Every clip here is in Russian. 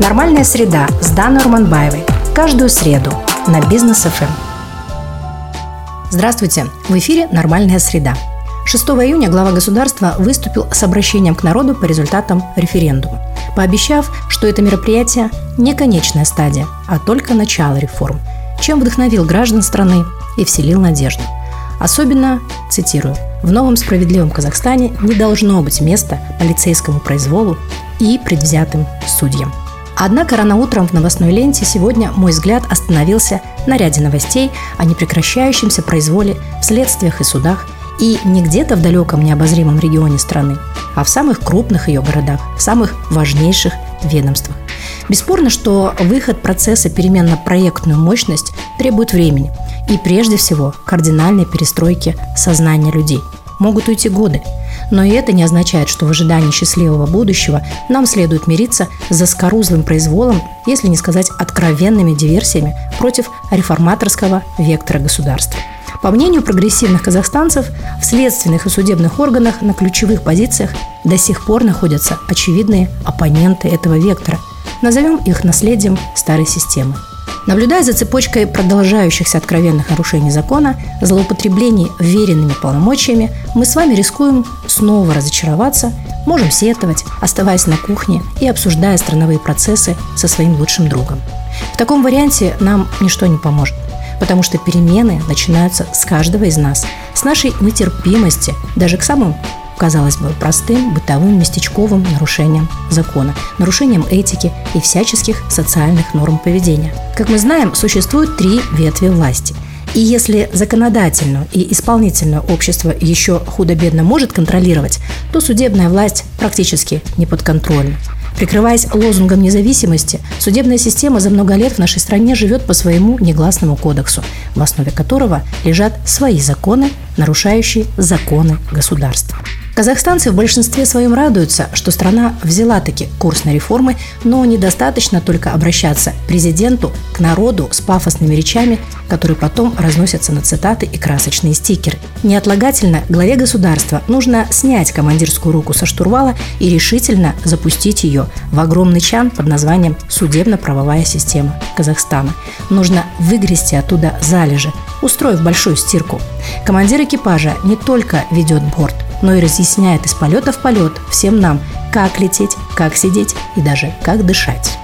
Нормальная среда с Даной Урманбаевой. Каждую среду на Бизнес ФМ. Здравствуйте! В эфире «Нормальная среда». 6 июня глава государства выступил с обращением к народу по результатам референдума, пообещав, что это мероприятие не конечная стадия, а только начало реформ, чем вдохновил граждан страны и вселил надежду. Особенно, цитирую, «в новом справедливом Казахстане не должно быть места полицейскому произволу и предвзятым судьям». Однако рано утром в новостной ленте сегодня мой взгляд остановился на ряде новостей о непрекращающемся произволе в следствиях и судах и не где-то в далеком необозримом регионе страны, а в самых крупных ее городах, в самых важнейших ведомствах. Бесспорно, что выход процесса перемен на проектную мощность требует времени и прежде всего кардинальной перестройки сознания людей. Могут уйти годы, но и это не означает, что в ожидании счастливого будущего нам следует мириться с заскорузлым произволом, если не сказать откровенными диверсиями против реформаторского вектора государства. По мнению прогрессивных казахстанцев, в следственных и судебных органах на ключевых позициях до сих пор находятся очевидные оппоненты этого вектора. Назовем их наследием старой системы. Наблюдая за цепочкой продолжающихся откровенных нарушений закона, злоупотреблений веренными полномочиями, мы с вами рискуем снова разочароваться, можем сетовать, оставаясь на кухне и обсуждая страновые процессы со своим лучшим другом. В таком варианте нам ничто не поможет потому что перемены начинаются с каждого из нас, с нашей нетерпимости даже к самым казалось бы, простым, бытовым, местечковым нарушением закона, нарушением этики и всяческих социальных норм поведения. Как мы знаем, существует три ветви власти. И если законодательную и исполнительное общество еще худо-бедно может контролировать, то судебная власть практически не подконтрольна. Прикрываясь лозунгом независимости, судебная система за много лет в нашей стране живет по своему негласному кодексу, в основе которого лежат свои законы, нарушающие законы государства. Казахстанцы в большинстве своем радуются, что страна взяла таки курс на реформы, но недостаточно только обращаться к президенту, к народу с пафосными речами, которые потом разносятся на цитаты и красочные стикеры. Неотлагательно главе государства нужно снять командирскую руку со штурвала и решительно запустить ее в огромный чан под названием «Судебно-правовая система Казахстана». Нужно выгрести оттуда залежи, устроив большую стирку. Командир экипажа не только ведет борт, но и разъясняет из полета в полет всем нам, как лететь, как сидеть и даже как дышать.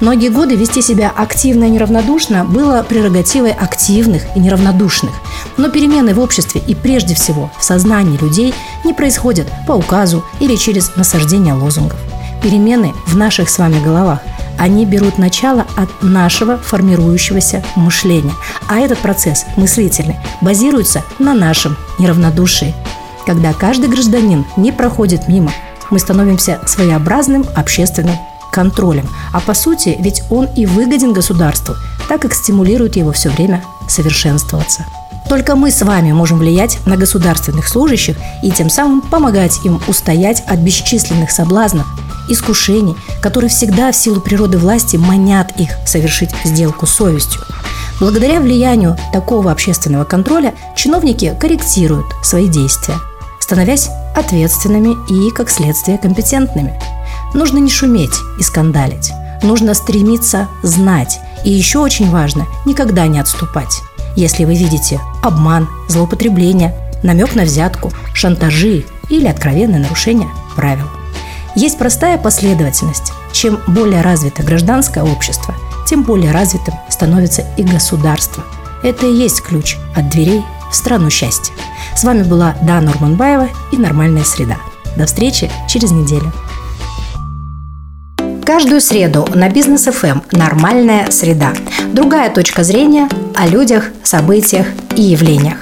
Многие годы вести себя активно и неравнодушно было прерогативой активных и неравнодушных. Но перемены в обществе и прежде всего в сознании людей не происходят по указу или через насаждение лозунгов. Перемены в наших с вами головах они берут начало от нашего формирующегося мышления. А этот процесс мыслительный базируется на нашем неравнодушии, когда каждый гражданин не проходит мимо, мы становимся своеобразным общественным контролем. А по сути, ведь он и выгоден государству, так как стимулирует его все время совершенствоваться. Только мы с вами можем влиять на государственных служащих и тем самым помогать им устоять от бесчисленных соблазнов, искушений, которые всегда в силу природы власти манят их совершить сделку с совестью. Благодаря влиянию такого общественного контроля чиновники корректируют свои действия – становясь ответственными и, как следствие, компетентными. Нужно не шуметь и скандалить. Нужно стремиться знать. И еще очень важно – никогда не отступать. Если вы видите обман, злоупотребление, намек на взятку, шантажи или откровенное нарушение правил. Есть простая последовательность. Чем более развито гражданское общество, тем более развитым становится и государство. Это и есть ключ от дверей страну счастья. С вами была Дана Урманбаева и «Нормальная среда». До встречи через неделю. Каждую среду на Бизнес ФМ «Нормальная среда». Другая точка зрения о людях, событиях и явлениях.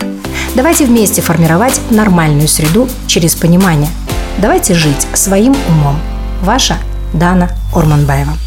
Давайте вместе формировать нормальную среду через понимание. Давайте жить своим умом. Ваша Дана Орманбаева.